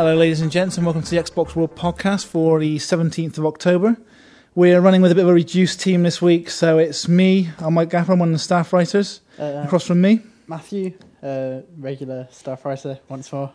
Hello, ladies and gents, and welcome to the Xbox World Podcast for the 17th of October. We're running with a bit of a reduced team this week, so it's me, I'm Mike Gaffer, I'm one of the staff writers. Uh, Across from me, Matthew, uh, regular staff writer, once more.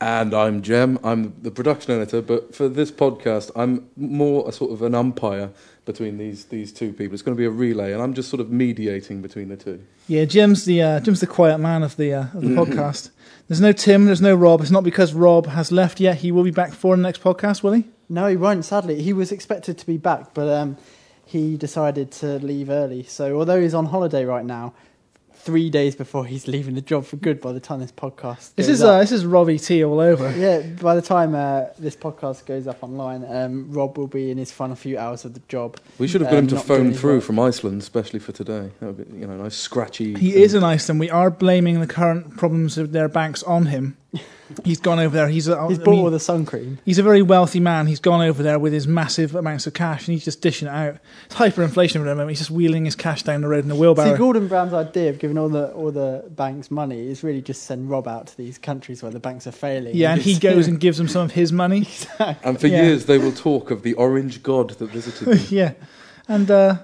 And I'm Jem. I'm the production editor, but for this podcast, I'm more a sort of an umpire between these these two people. It's going to be a relay, and I'm just sort of mediating between the two. yeah, Jim's the uh, Jim's the quiet man of the uh, of the podcast. There's no Tim, there's no Rob. It's not because Rob has left yet. He will be back for the next podcast, will he? No, he won't, sadly. He was expected to be back, but um, he decided to leave early. So, although he's on holiday right now, three days before he's leaving the job for good by the time this podcast This is up. uh, this is Robbie T all over. Yeah, by the time uh, this podcast goes up online, um, Rob will be in his final few hours of the job. We should have got Um, him to phone through work. from Iceland, especially for today. That would be, you know, nice scratchy. He is in Iceland. We are blaming the current problems of their banks on him. He's gone over there. He's a, He's I bought mean, all the sun cream. He's a very wealthy man. He's gone over there with his massive amounts of cash and he's just dishing it out. It's hyperinflation at the moment. He's just wheeling his cash down the road in a wheelbarrow. See. Gordon Brown's idea of giving all the all the banks money is really just send Rob out to these countries where the banks are failing. yeah, and he goes and gives them some of his money. And for Yeah. years, they will talk of the orange god that visited them. yeah, and uh,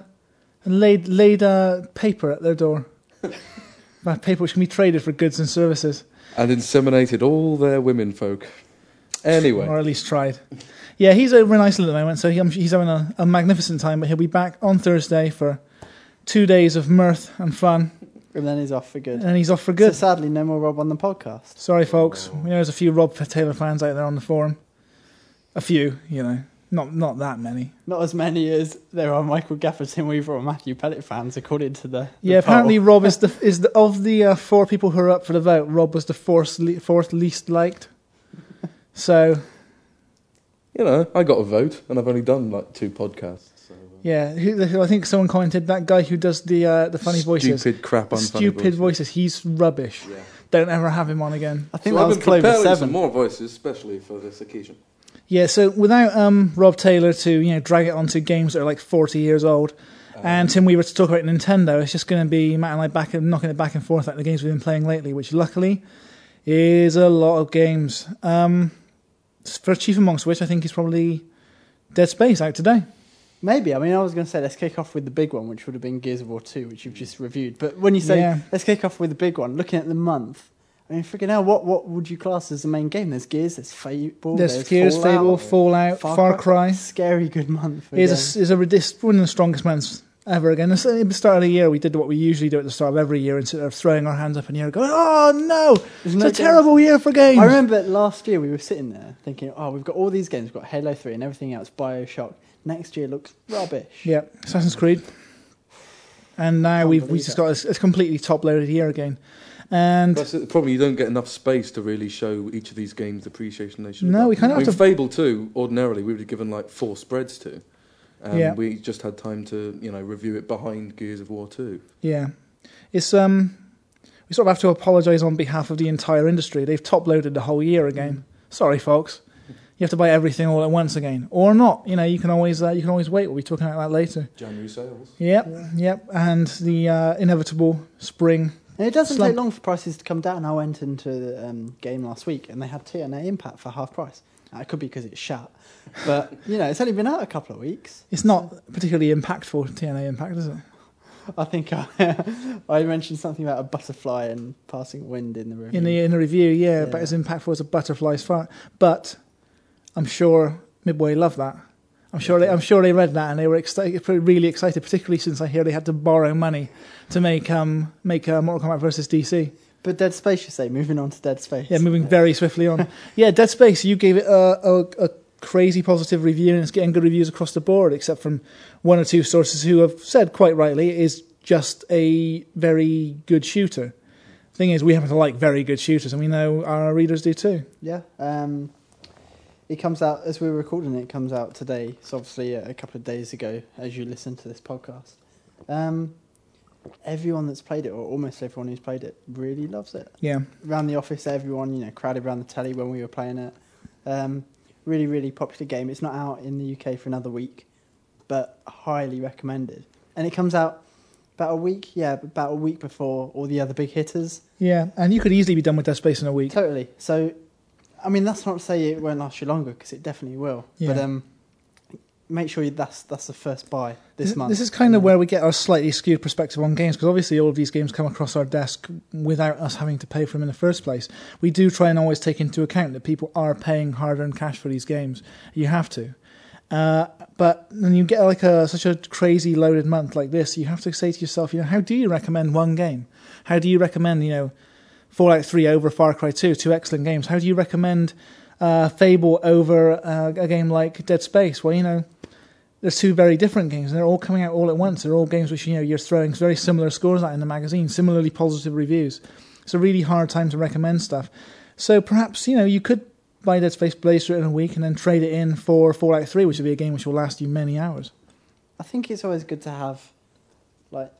and laid laid uh, paper at their door. that paper which can be traded for goods and services, and inseminated all their women folk. Anyway, or at least tried. Yeah, he's over in Iceland at the moment, so he, he's having a, a magnificent time. But he'll be back on Thursday for two days of mirth and fun, and then he's off for good. and he's off for So good. sadly, no more Rob on the podcast. Sorry, folks. We know there's a few Rob Taylor fans out there on the forum. A few, you know, not not that many. Not as many as there are Michael Gaffer, Tim Weaver, or Matthew Pellett fans, according to the. the Yeah, apparently poll. Rob is the is the of the uh, four people who are up for the vote. Rob was the fourth le- fourth least liked. So you know, I got a vote, and I've only done like two podcasts. So, uh, yeah, who, who- I think someone commented that guy who does the uh, the funny voices, Stupid crap, the unfunny stupid voices. He's rubbish. Yeah. Don't ever have him on again. I think so that I've was been Clover preparing Seven. some more voices, especially for this occasion. Yeah, so without um, Rob Taylor to you know drag it onto games that are like forty years old, and Tim Weaver to talk about Nintendo, it's just going to be Matt and I back and knocking it back and forth like the games we've been playing lately, which luckily is a lot of games. Um, for chief amongst which I think is probably Dead Space out today. Maybe. I mean, I was going to say let's kick off with the big one, which would have been Gears of War 2, which you've just reviewed. But when you say Yeah. let's kick off with the big one, looking at the month, I mean, freaking hell, what, what would you class as the main game? There's Gears, there's Fable, There's Gears, Fallout, Fable, Fallout, Far, Cry. Scary good month. Is a, is a ridic- one of the strongest months ever. Again, at the start of the year, we did what we usually do at the start of every year, instead of throwing our hands up in the air, going, "Oh no, There's it's no a games. terrible year for games." I remember last year we were sitting there thinking, oh, we've got all these games, we've got Halo 3 and everything else, Bioshock. Next year looks rubbish. Yeah, Assassin's Creed. And now Can't we've we believe just got a, a completely top loaded year again. And That's the problem. You don't get enough space to really show each of these games the appreciation they should. No, have. we kinda I mean, have to- Fable two. Ordinarily, we would have given like four spreads to. Um, Yeah. We just had time to you know review it behind Gears of War two. yeah, it's um, we sort of have to apologise on behalf of the entire industry. They've top loaded the whole year again. Sorry, folks. You have to buy everything all at once again, or not. You know, you can always uh, you can always wait. We'll be talking about that later. January sales. Yep, yep. And the uh, inevitable spring. And it doesn't Slump. take long for prices to come down. I went into the um, game last week and they had TNA Impact for half price. Now, it could be because it's shut, but you know, it's only been out a couple of weeks. It's not particularly impactful TNA Impact, is it? I think I, I mentioned something about a butterfly and passing wind in the review. in the in the review, yeah, Yeah. but as impactful as a butterfly's fart. But I'm sure Midway love that. I'm sure they, I'm sure they read that and they were excited, really excited, particularly since I hear they had to borrow money to make um make uh, Mortal Kombat versus DC. but Dead Space, you say, moving on to Dead Space. Yeah, moving very swiftly on. Yeah, Dead Space. You gave it a, a, a crazy positive review, and it's getting good reviews across the board, except from one or two sources who have said quite rightly it is just a very good shooter. Thing is, we happen to like very good shooters, and we know our readers do too. Yeah. Um, it comes out as we're recording. It comes out today. So obviously a couple of days ago, as you listen to this podcast. Um, everyone that's played it, or almost everyone who's played it, really loves it. Yeah. Around the office, everyone you know crowded around the telly when we were playing it. Um, really, really popular game. It's not out in the UK for another week, but highly recommended. And it comes out about a week, yeah, about a week before all the other big hitters. Yeah, and you could easily be done with Dead Space in a week. Totally. So I mean, that's not to say it won't last you longer because it definitely will. But um, make sure you, that's that's the first buy this, This, month. this is kind of where we get our slightly skewed perspective on games because obviously all of these games come across our desk without us having to pay for them in the first place. We do try and always take into account that people are paying hard-earned cash for these games. You have to. Uh, but when you get like a such a crazy loaded month like this, you have to say to yourself, you know, how do you recommend one game? How do you recommend, you know, Fallout 3 over Far Cry 2, two excellent games? How do you recommend uh, Fable over uh, a game like Dead Space? Well, you know, there's two very different games, and they're all coming out all at once. They're all games which you know you're throwing very similar scores at in the magazine, similarly positive reviews. It's a really hard time to recommend stuff. So perhaps you know you could buy Dead Space, blaze through it in a week, and then trade it in for Fallout 3, which would be a game which will last you many hours. I think it's always good to have, like,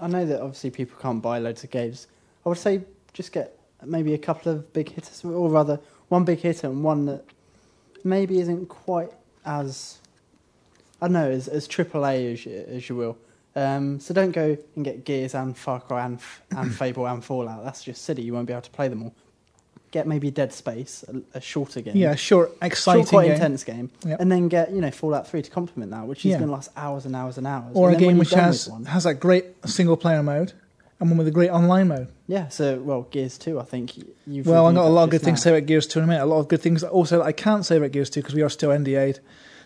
I know that obviously people can't buy loads of games. I would say just get maybe a couple of big hitters, or rather one big hitter and one that maybe isn't quite as, I don't know, as, as AAA as you, as you will. Um, so don't go and get Gears and Far Cry and, and Fable and Fallout. That's just silly. You won't be able to play them all. Get maybe Dead Space, a, a shorter game. Yeah, short, exciting Short, quite game. intense game, Yep. and then get you know Fallout Three to complement that, which is Yeah. going to last hours and hours and hours. or And a game which has has that great single player mode and one with a great online mode. yeah. So well, Gears Two, I think you've. Well, I've got a lot of good just things to say about Gears 2 in a minute. A lot of good things also that I can't say about Gears 2 because we are still NDA'd.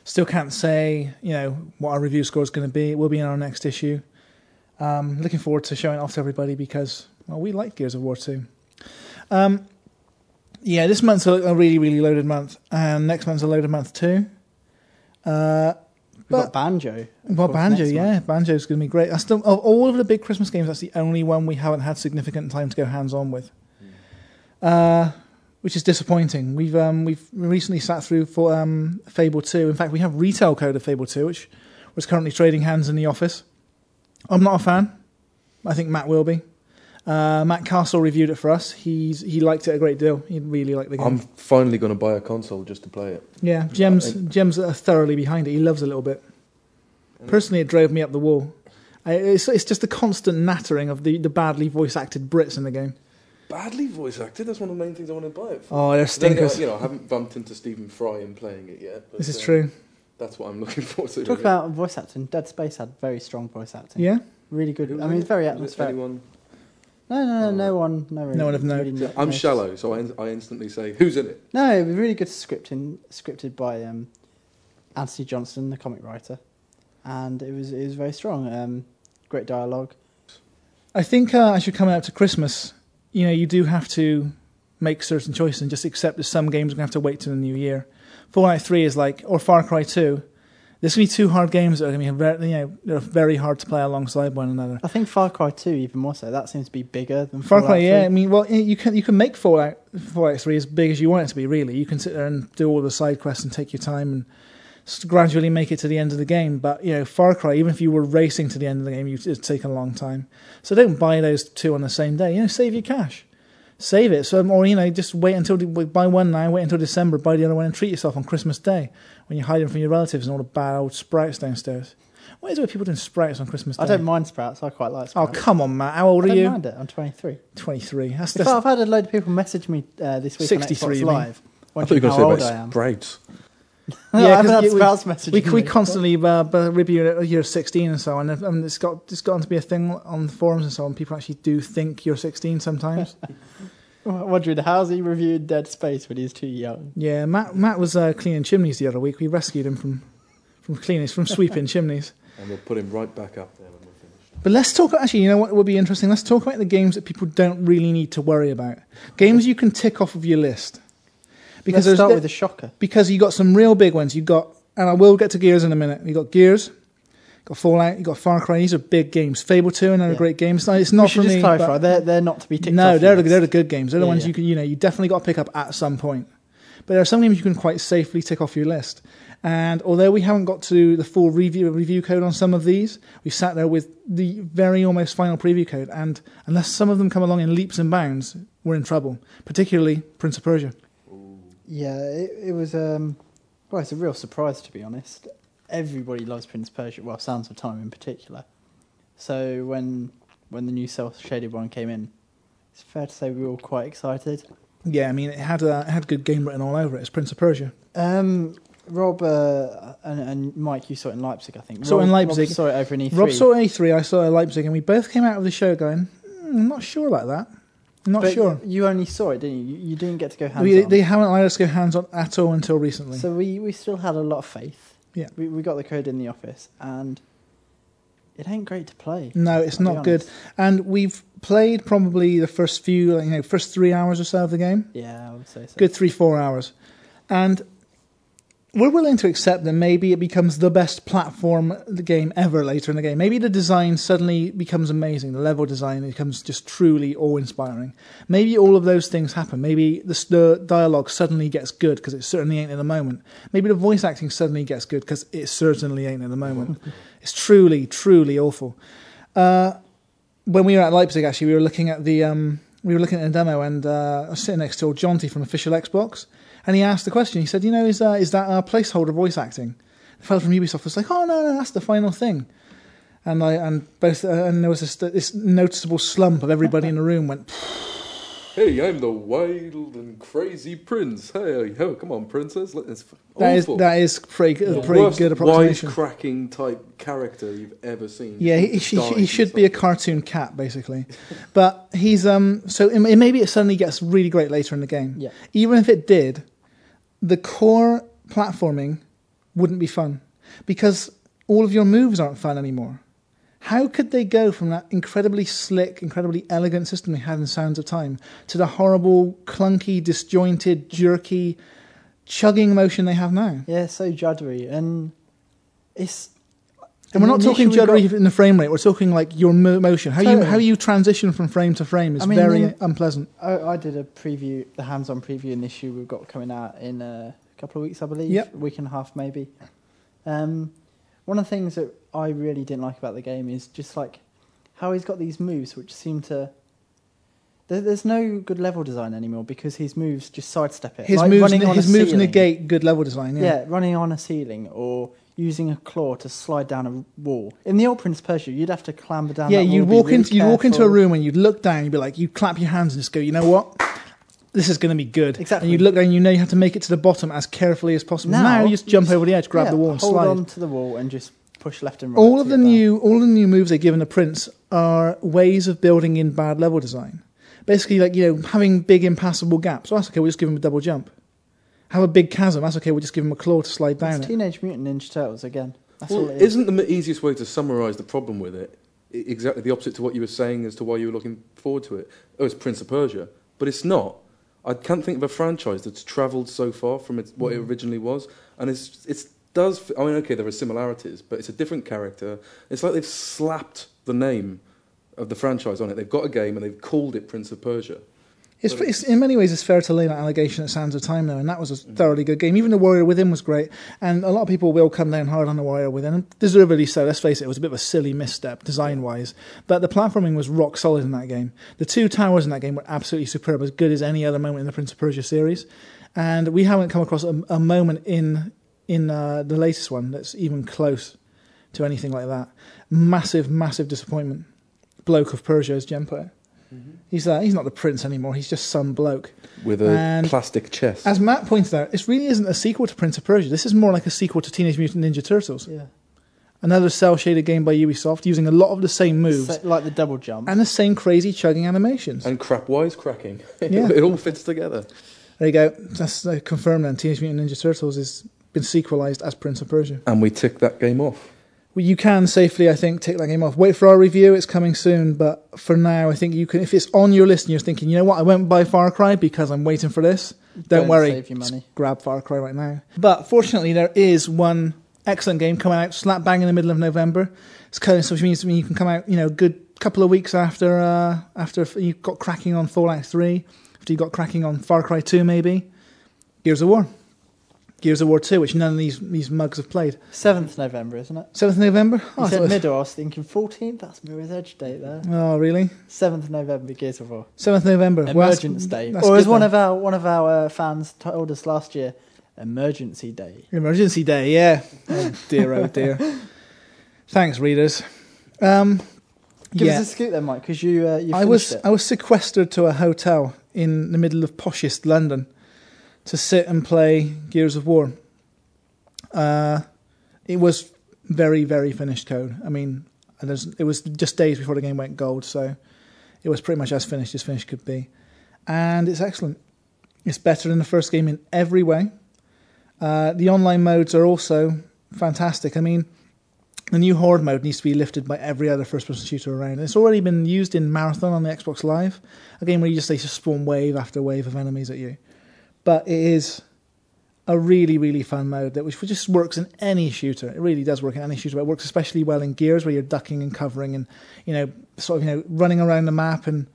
Still can't say, you know, what our review score is going to be. It will be in our next issue. Um, looking forward to showing it off to everybody because, well, we like Gears of War 2. Um, yeah, this month's a, really, really loaded month. And next month's a loaded month too. Uh, but- got Banjo. well, Banjo, yeah, month. Banjo's going to be great. That's still, of all of the big Christmas games, that's the only one we haven't had significant time to go hands on with, uh, which is disappointing. We've um, we've recently sat through for um, Fable Two. In fact, we have retail code of Fable Two, which was currently trading hands in the office. I'm not a fan. I think Matt will be. Uh, Matt Castle reviewed it for us. He's he liked it a great deal. He really liked the game. I'm finally going to buy a console just to play it. Yeah, Jem's I- Jem's are thoroughly behind it. He loves it a little bit. Personally, it drove me up the wall. I, it's, it's just the constant nattering of the, the badly voice acted Brits in the game. Badly voice acted. That's one of the main things I want to buy it for. Oh, they're Then again, stinkers. you know, I haven't bumped into Stephen Fry in playing it yet. But, This is uh, true. That's what I'm looking forward to. Talk about voice acting. Dead Space had very strong voice acting. Yeah, Really good. Who I mean, it's very Was it atmospheric. Anyone? No, no, no, no one, no, really, No one of note. really I'm noticed. shallow, so I, in- I instantly say, "Who's in it?" No, it was really good scripting, scripted by um, Antony Johnston, the comic writer, and it was it was very strong. Um, great dialogue. I think uh, as you're coming up to Christmas, you know, you do have to make certain choices and just accept that some games are going to have to wait till the new year. Fallout 3 is like, or Far Cry 2. Going to be two hard games that are going to be very, you know, they're very hard to play alongside one another. I think Far Cry Two even more so. That seems to be bigger than Far Fallout Cry, yeah. 3. I mean, well, you can you can make Fallout Fallout Three as big as you want it to be. Really, you can sit there and do all the side quests and take your time and gradually make it to the end of the game. But you know, Far Cry, even if you were racing to the end of the game, you- it'd take a long time. So don't buy those two on the same day. You know, save your cash, save it. So or you know, just wait until buy one now, wait until December, buy the other one, and treat yourself on Christmas Day when you're hiding from your relatives and all the bad old sprouts downstairs. What is it with people doing sprouts on Christmas Day? I don't mind Sprouts. I quite like sprouts. Oh come on, Matt. How old I are don't you? mind it. I'm 23. Twenty three. That's, that's I've had a load of people message me uh, this week 63, on Xbox? Live. I thought you were going to say about Sprouts. No, Yeah, I haven't 'cause had we- Sprouts messaging we, we me. constantly uh, b- review it at year 16 and so on. And um, it's got it's gotten to be a thing on the forums and so on. People actually do think you're 16 sometimes. Wondering how's he reviewed Dead Space when he's too young? yeah, Matt Matt was uh, cleaning chimneys the other week. We rescued him from from cleaning from sweeping chimneys. And we'll put him right back up there when we're finished. But let's talk. Actually, you know what would be interesting? Let's talk about the games that people don't really need to worry about. Games you can tick off of your list. Because Let's there's start the- with a shocker. because you got some real big ones. You got, and I will get to Gears in a minute. You got Gears, got Fallout, you got Far Cry. These are big games. Fable Two, another Yeah. great game. It's not, it's we for me. clarify. They're they're not to be ticked no, off. they're the, they're the good games. They're the Yeah, ones you can, you know, you definitely got to pick up at some point. But there are some games you can quite safely tick off your list. And although we haven't got to the full review review code on some of these, we sat there with the very almost final preview code. And unless some of them come along in leaps and bounds, we're in trouble. Particularly Prince of Persia. Yeah, it, it was. Um, well, it's a real surprise to be honest. Everybody loves Prince Persia. Well, Sands of Time in particular. So when when the new self shaded one came in, it's fair to say we were all quite excited. Yeah, I mean, it had uh, it had good game written all over it. It's Prince of Persia. Um, Rob uh, and, and Mike, you saw it in Leipzig, I think. Saw it Rob, in Leipzig. Rob saw it over in E3. Rob saw E3, I saw it at Leipzig, and we both came out of the show going, "Hmm, I'm not sure about that. I'm not but sure. You only saw it, didn't you? You, you didn't get to go hands We, on. they haven't allowed us to go hands on at all until recently. So we, we still had a lot of faith. Yeah. We, we got the code in the office, and it ain't great to play. no, it's I'll not good. And we've played probably the first few, like, you know, first three hours or so of the game. Yeah, I would say so. Good three, four hours. And we're willing to accept that maybe it becomes the best platform game ever later in the game. Maybe the design suddenly becomes amazing. The level design becomes just truly awe-inspiring. Maybe all of those things happen. Maybe the, the dialogue suddenly gets good because it certainly ain't at the moment. Maybe the voice acting suddenly gets good because it certainly ain't at the moment. it's truly, truly awful. Uh, when we were at Leipzig, actually, we were looking at the um, we were looking at a demo, and uh, I was sitting next to Jonty from Official Xbox, and he asked the question. He said, "You know, is uh, is that uh, placeholder voice acting?" The fellow from Ubisoft was like, "Oh no, no, that's the final thing." And I and both uh, and there was this, this noticeable slump of everybody in the room went. Hey, I'm the wild and crazy prince. Hey, oh, come on, princess. Let- It's That is awful. that is pretty, the a pretty worst good approximation. wisecracking type character you've ever seen. Yeah, he, he, he should be a cartoon cat, basically. But he's um. So it, it- maybe it suddenly gets really great later in the game. Yeah. Even if it did, the core platforming wouldn't be fun because all of your moves aren't fun anymore. How could they go from that incredibly slick, incredibly elegant system they had in Sands of Time to the horrible, clunky, disjointed, jerky, chugging motion they have now? Yeah, so juddery, and it's. And we're not talking juddery got- in the frame rate. We're talking like your motion. How you how you transition from frame to frame is I mean, very unpleasant. I, I did a preview, the hands-on preview and issue we've got coming out in a couple of weeks, I believe. Yep. A week and a half, maybe. Um, one of the things that I really didn't like about the game is just like how he's got these moves which seem to. There's no good level design anymore because his moves just sidestep it. His Like moves running on a his moves ceiling. negate good level design. Yeah. Yeah, running on a ceiling or using a claw to slide down a wall. In the old Prince Persia, you'd have to clamber down. Yeah, you'd wall, walk really into you'd walk into a room and you'd look down. You'd be like, you'd clap your hands and just go, you know what, this is going to be good. Exactly. And you'd look down. and You know you have to make it to the bottom as carefully as possible. Now, you just jump over the edge, grab yeah, the wall, and hold slide. on to the wall and just push left and right. all of the new all the new moves they give in the prince are ways of building in bad level design. Basically, like you know, having big impassable gaps. Oh, that's okay. We'll just give him a double jump. Have a big chasm. That's okay. We'll just give him a claw to slide down It's it. Teenage Mutant Ninja Turtles again. That's Well, all it is. isn't the easiest way to summarise the problem with it exactly the opposite to what you were saying as to why you were looking forward to it? Oh, it's Prince of Persia, but it's not. I can't think of a franchise that's travelled so far from its, what it Mm. originally was, and it's it does. I mean, okay, there are similarities, but it's a different character. It's like they've slapped the name of the franchise on it. They've got a game and they've called it Prince of Persia. It's, it's, in many ways, it's fair to lay that allegation at Sands of Time, though, and that was a thoroughly good game. Even the Warrior Within was great, and a lot of people will come down hard on the Warrior Within, and deservedly so. Let's face it, it was a bit of a silly misstep design-wise, but the platforming was rock solid in that game. The two towers in that game were absolutely superb, as good as any other moment in the Prince of Persia series, and we haven't come across a, a moment in in uh, the latest one that's even close to anything like that. Massive, massive disappointment. Bloke of Persia, as Jem put it. He's uh, he's not the prince anymore. He's just some bloke. With a And plastic chest. As Matt pointed out, this really isn't a sequel to Prince of Persia. This is more like a sequel to Teenage Mutant Ninja Turtles. Yeah. Another cel shaded game by Ubisoft using a lot of the same moves So- like the double jump. and the same crazy chugging animations. and crap wise cracking. Yeah. it all fits together. There you go. That's uh, confirmed then. Teenage Mutant Ninja Turtles has been sequelized as Prince of Persia. And we tick that game off. Well, you can safely, I think, take that game off. Wait for our review; it's coming soon. But for now, I think you can. If it's on your list and you're thinking, you know what, I won't buy Far Cry because I'm waiting for this. Go Don't worry, Save your money. Just grab Far Cry right now. But fortunately, there is one excellent game coming out slap bang in the middle of November. It's of, so which means you can come out, you know, a good couple of weeks after uh, after you've got cracking on Fallout Three, after you got cracking on Far Cry Two, maybe Gears of War, Gears of War Two, which none of these these mugs have played. Seventh November, isn't it? Seventh November. You Oh, I said was- middle. I was thinking fourteenth. That's Mirror's Edge date there. oh, really? Seventh November, Gears of War. Seventh November. Well, that's- Emergence Day, that's or as one then. of our one of our uh, fans told us last year, Emergency Day. Emergency Day, yeah. Oh dear, oh dear. Thanks, readers. Um, Give yeah, us a scoop then, Mike, because you uh, you I was it. I was sequestered to a hotel in the middle of poshest London to sit and play Gears of War. Uh, it was very, very finished code. I mean, it was just days before the game went gold, so it was pretty much as finished as finished could be. And it's excellent. It's better than the first game in every way. Uh, the online modes are also fantastic. I mean, the new Horde mode needs to be lifted by every other first person shooter around. It's already been used in Marathon on the Xbox Live, a game where you just, they just spawn wave after wave of enemies at you. But it is a really, really fun mode that which just works in any shooter. It really does work in any shooter, but it works especially well in Gears where you're ducking and covering and, you know, sort of, you know, running around the map and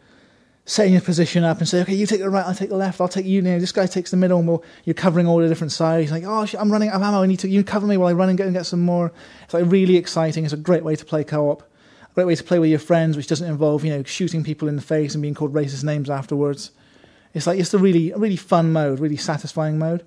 setting your position up and say, okay, you take the right, I'll take the left, I'll take you. you know, this guy takes the middle, and we'll, you're covering all the different sides. Like, oh, I'm running out of ammo. I need to you cover me while I run and get and get some more. It's like really exciting. It's a great way to play co-op. A great way to play with your friends, which doesn't involve you know shooting people in the face and being called racist names afterwards. It's like it's a really a really fun mode, really satisfying mode.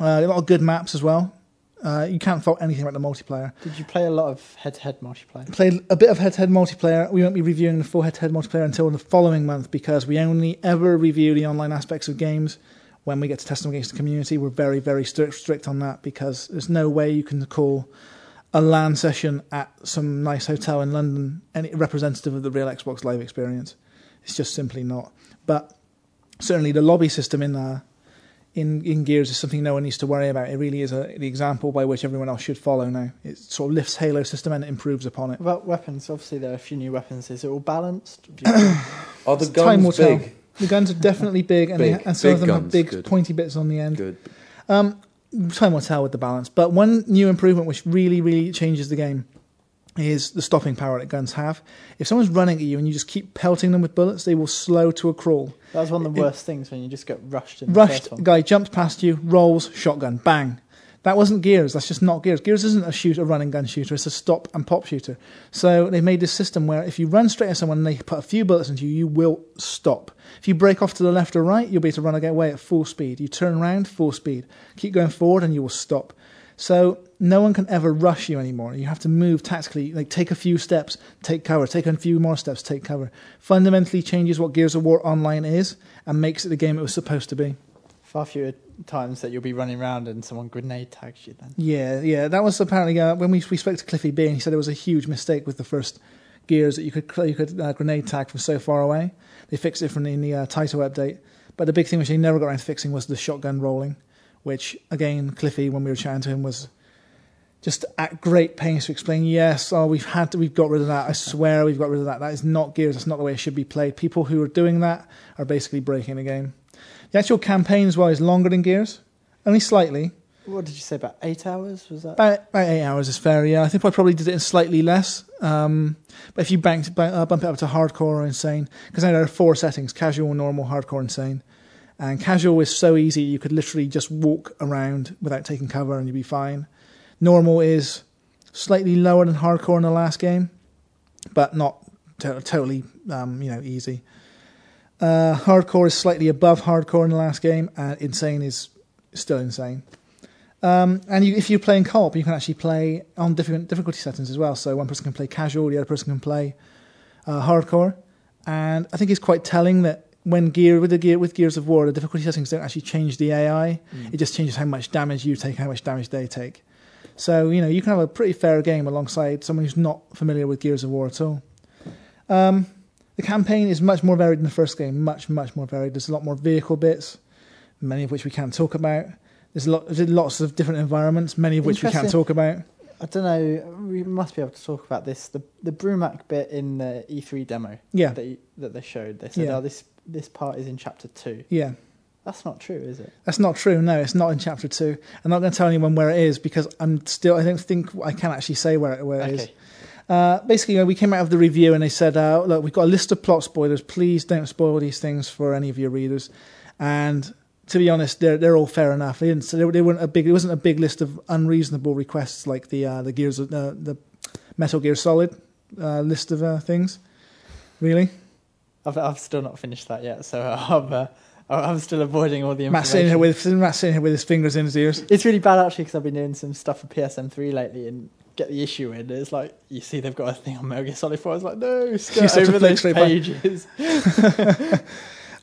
Uh, a lot of good maps as well. Uh, you can't fault anything about the multiplayer. Did you play a lot of head-to-head multiplayer? Played a bit of head-to-head multiplayer. We won't be reviewing the full head-to-head multiplayer until the following month because we only ever review the online aspects of games when we get to test them against the community. We're very, very strict, strict on that because there's no way you can call a LAN session at some nice hotel in London any representative of the real Xbox Live experience. It's just simply not. But certainly the lobby system in uh, in, in Gears is something no one needs to worry about. It really is a, the example by which everyone else should follow now. It sort of lifts Halo system and improves upon it. What about weapons? Obviously, there are a few new weapons. Is it all balanced? Are the Time will guns tell. The guns are definitely big, and, they, and some of Big them have big good. pointy bits on the end. Good. Um, time will tell with the balance. But one new improvement which really, really changes the game is the stopping power that guns have. If someone's running at you and you just keep pelting them with bullets, they will slow to a crawl. That was one of the It- worst things when you just get rushed in Rushed guy jumps past you, rolls, shotgun, bang. That wasn't Gears. That's just not Gears. Gears isn't a shoot, a running gun shooter. It's a stop and pop shooter. So they made this system where if you run straight at someone and they put a few bullets into you, you will stop. If you break off to the left or right, you'll be able to run away at full speed. You turn around, full speed. Keep going forward, and you will stop. So no one can ever rush you anymore. You have to move tactically, like take a few steps, take cover, take a few more steps, take cover. Fundamentally changes what Gears of War Online is and makes it the game it was supposed to be. Far fewer times that you'll be running around and someone grenade tags you then. Yeah, yeah, that was apparently uh, when we we spoke to Cliffy B, and he said it was a huge mistake with the first Gears that you could you could uh, grenade tag from so far away. They fixed it from the, in the uh, title update, but the big thing which they never got around to fixing was the shotgun rolling, which again Cliffy when we were chatting to him was just at great pains to explain. Yes, oh we've had to, we've got rid of that. I swear we've got rid of that. That is not Gears. That's not the way it should be played. People who are doing that are basically breaking the game. The actual campaign as well is longer than Gears, only slightly. What did you say about eight hours? Was that? About, about eight hours is fair, yeah. I think I probably did it in slightly less. Um, but if you banked, uh, bump it up to hardcore or insane, because now there are four settings casual, normal, hardcore, insane. And casual is so easy, you could literally just walk around without taking cover and you'd be fine. Normal is slightly lower than hardcore in the last game, but not to- totally um, you know easy. Uh, hardcore is slightly above hardcore in the last game, and insane is still insane. Um, and you, if you're playing co-op, you can actually play on different difficulty settings as well. So one person can play casual, the other person can play uh, hardcore. And I think it's quite telling that when gear with the gear with Gears of War, the difficulty settings don't actually change the AI. Mm. It just changes how much damage you take, how much damage they take. So you know you can have a pretty fair game alongside someone who's not familiar with Gears of War at all. Um, the campaign is much more varied than the first game, much much more varied. There's a lot more vehicle bits, many of which we can't talk about. There's a lot, there's lots of different environments, many of which we can't talk about. I don't know. We must be able to talk about this. The the Brumak bit in the E3 demo Yeah, that you, that they showed. They said, Yeah. "Oh, this this part is in chapter two. yeah. That's not true, is it? That's not true. No, it's not in chapter two. I'm not going to tell anyone where it is because I'm still. I don't think I can actually say where it, where it is. okay. Uh, basically, you know, we came out of the review and they said, uh, "Look, we've got a list of plot spoilers. Please don't spoil these things for any of your readers." And to be honest, they're they're all fair enough. They didn't. So they, they weren't a big. It wasn't a big list of unreasonable requests like the uh, the Gears of uh, the Metal Gear Solid uh, list of uh, things. Really, I've I've still not finished that yet, so I'm uh, I'm still avoiding all the information. Matt's sitting here with Matt's sitting here with his fingers in his ears. It's really bad actually because I've been doing some stuff for PSM3 lately and get the issue in. It's like you see they've got a thing on Metal Gear Solid 4. I was like, no, skirt over those pages.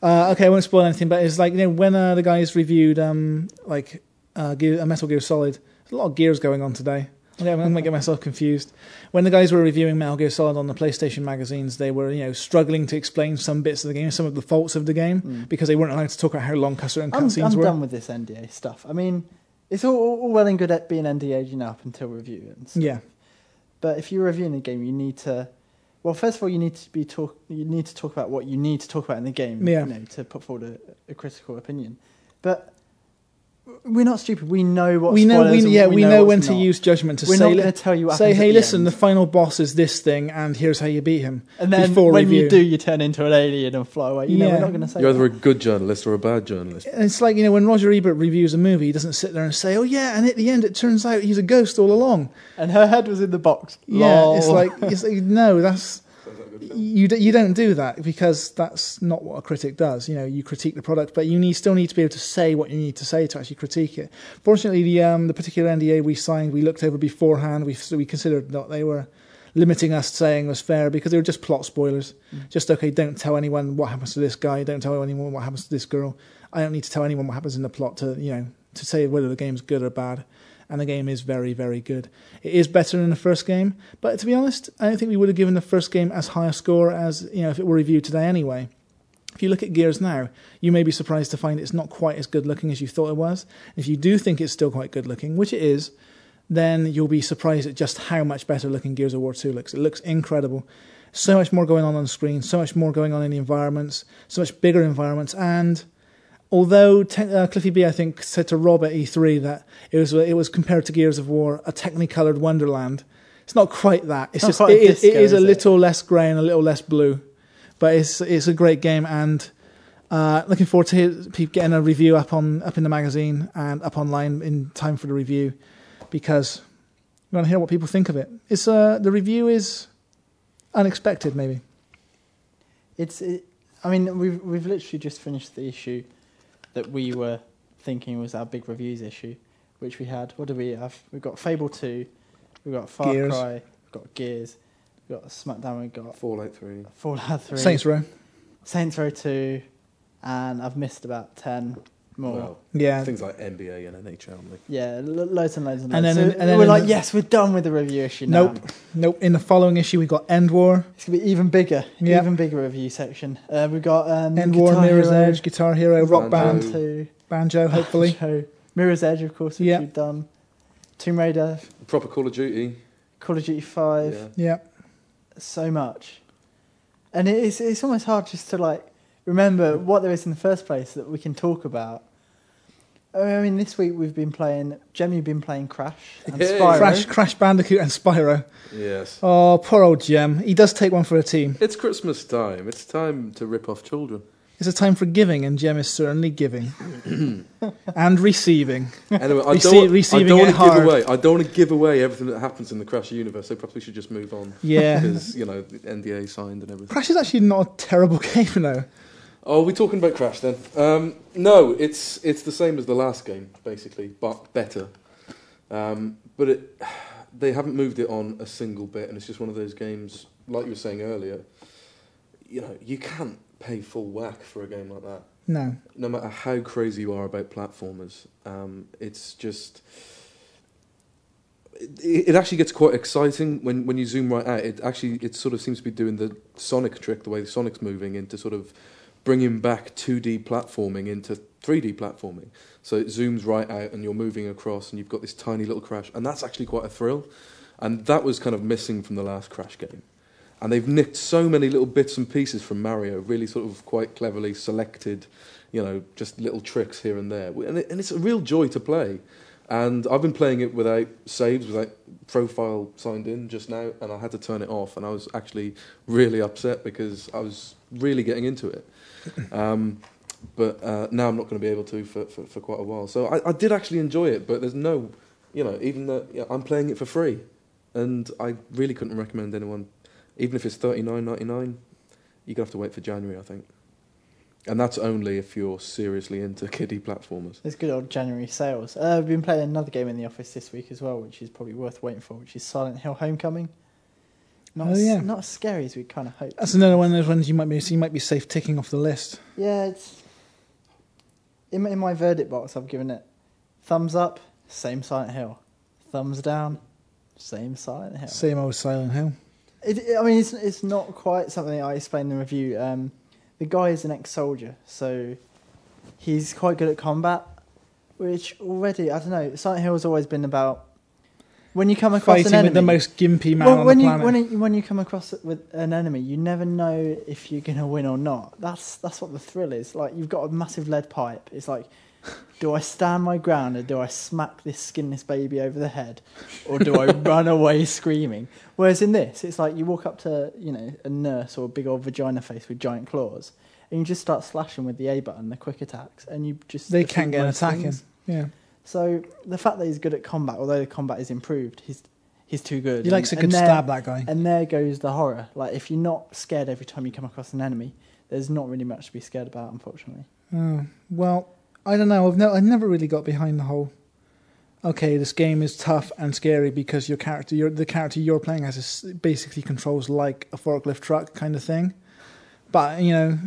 Uh, okay, I won't spoil anything, but it's like you know when uh, the guys reviewed um, like uh, Gear, uh, Metal Gear Solid. There's a lot of gears going on today. Okay, I'm going to get myself confused. When the guys were reviewing Metal Gear Solid on the PlayStation magazines, they were you know struggling to explain some bits of the game, some of the faults of the game, Mm. because they weren't allowed to talk about how long certain I'm, cutscenes I'm were. done with this NDA stuff. I mean, it's all, all well and good at being NDA, you know, up until review and stuff. Yeah, But if you're reviewing a game, you need to. Well, first of all, you need to be talk. You need to talk about what you need to talk about in the game. Yeah. You know, to put forward a, a critical opinion. But we're not stupid. We know what we know. We, spoilers and yeah, we, know when what's to not. use judgment to We're say. not li- going to tell you. What say, happens at hey, the listen, end. the final boss is this thing, and here's how you beat him. and then before when review. you do, you turn into an alien and fly away. You know, we're not going to say. You're either a good journalist or a bad journalist. And It's like you know when Roger Ebert reviews a movie, he doesn't sit there and say, "Oh yeah," and at the end it turns out he's a ghost all along. And her head was in the box. Yeah, Lol. it's like it's like no, that's you. d- You don't do that because that's not what a critic does. You know, you critique the product, but you need still need to be able to say what you need to say to actually critique it. Fortunately, the um, the particular NDA we signed, we looked over beforehand. We we considered that they were limiting us saying was fair because they were just plot spoilers. Just okay, don't tell anyone what happens to this guy. Don't tell anyone what happens to this girl. I don't need to tell anyone what happens in the plot to you know to say whether the game's good or bad. And the game is very, very good. It is better than the first game, but to be honest, I don't think we would have given the first game as high a score as you know if it were reviewed today anyway. If you look at Gears now, you may be surprised to find it's not quite as good looking as you thought it was. If you do think it's still quite good looking, which it is, then you'll be surprised at just how much better looking Gears of War 2 looks. It looks incredible. So much more going on on screen, so much more going on in the environments, so much bigger environments, and although uh, Cliffy B, I think, said to Rob at E3 that it was it was compared to Gears of War, a technicolored wonderland. It's not quite that. It's Not just it is, it disco, is a it? little less grey and a little less blue, but it's it's a great game and. Uh, looking forward to hear, getting a review up on up in the magazine and up online in time for the review, because we want to hear what people think of it. It's uh, the review is unexpected, maybe. It's. It, I mean, we've we've literally just finished the issue that we were thinking was our big reviews issue, which we had. What do we have? We've got Fable Two, we've got Far Gears. Cry, we've got Gears, we've got Smackdown, we've got Fallout 3. Fallout Three, Saints Row, Saints Row Two, and I've missed about ten more. Well, yeah, things like NBA and NHL. Like, Yeah, lo- loads and loads and And then- So and then we're in like, the- yes, we're done with the review issue now. Nope. nope. In the following issue, we got EndWar, It's gonna be even bigger, Yeah. even bigger review section. Uh, we've got um, EndWar, Mirror's Hero, Edge, Guitar Hero, Rock Banjo. Band, Two, Banjo, hopefully. So, Mirror's Edge, of course, which Yeah. we've done. Tomb Raider, proper Call of Duty. Call of Duty Five, Yeah. yeah. so much, and it's it's almost hard just to like remember what there is in the first place that we can talk about. I mean, this week we've been playing. Jem, you've been playing Crash and Yay. Spyro. Crash, Crash Bandicoot, and Spyro. Yes. Oh, poor old Jem. He does take one for a team. It's Christmas time. It's time to rip off children. It's a time for giving, and Jem is certainly giving and receiving. Anyway, I Rece- don't, want- I don't it want to give hard. away. I don't want to give away everything that happens in the Crash universe. So perhaps we should just move on Yeah. because you know the NDA signed and everything. Crash is actually not a terrible game, though. Oh, we're talking about Crash then. Um, no, it's it's the same as the last game basically, but better. Um, but it, they haven't moved it on a single bit, and it's just one of those games, like you were saying earlier. You know, you can't pay full whack for a game like that. No. no matter how crazy you are about platformers, um, it's just. It, it actually gets quite exciting when, when you zoom right out. It actually it sort of seems to be doing the Sonic trick, the way the Sonic's moving into sort of bringing back 2D platforming into 3D platforming. So it zooms right out, and you're moving across, and you've got this tiny little crash, and that's actually quite a thrill. And that was kind of missing from the last Crash game. And they've nicked so many little bits and pieces from Mario, really sort of quite cleverly selected, you know, just little tricks here and there. And, it, and it's a real joy to play. And I've been playing it without saves, without profile signed in just now, and I had to turn it off. And I was actually really upset because I was really getting into it. Um, but uh, now I'm not going to be able to for, for, for quite a while. So I, I did actually enjoy it, but there's no, you know, even though yeah, I'm playing it for free, and I really couldn't recommend anyone, even if it's thirty nine ninety nine, you're gonna have to wait for January, I think, and that's only if you're seriously into kiddie platformers. There's good old January sales. Uh, I've been playing another game in the office this week as well, which is probably worth waiting for, which is Silent Hill Homecoming. Not Oh, as, yeah. not as scary as we kind of hoped. That's another one of those ones you might be so you might be safe ticking off the list. Yeah, it's in my, in my verdict box. I've given it thumbs up, same Silent Hill. Thumbs down, same Silent Hill. Same old Silent Hill. It, it- I mean, it's it's not quite something I explained in the review. Um, the guy is an ex-soldier, so he's quite good at combat. Which already, I don't know. Silent Hill has always been about when you come across Fighting an enemy. with the most gimpy man well, on when the you planet. when you, when you come across it with an enemy, you never know if you're gonna win or not. That's that's what the thrill is. Like you've got a massive lead pipe. It's like, do I stand my ground or do I smack this skinless baby over the head, or do I run away screaming? Whereas in this, it's like you walk up to you know a nurse or a big old vagina face with giant claws, and you just start slashing with the A button, the quick attacks, and you just they can't get an most attack in. things. Yeah. So the fact that he's good at combat, although the combat is improved, he's he's too good. He likes a good there- stab, that guy. And there goes the horror. Like if you're not scared every time you come across an enemy, there's not really much to be scared about, unfortunately. Oh, well, I don't know. I've no, I never really got behind the whole. Okay, this game is tough and scary because your character, your the character you're playing as, is basically controls like a forklift truck kind of thing. But you know,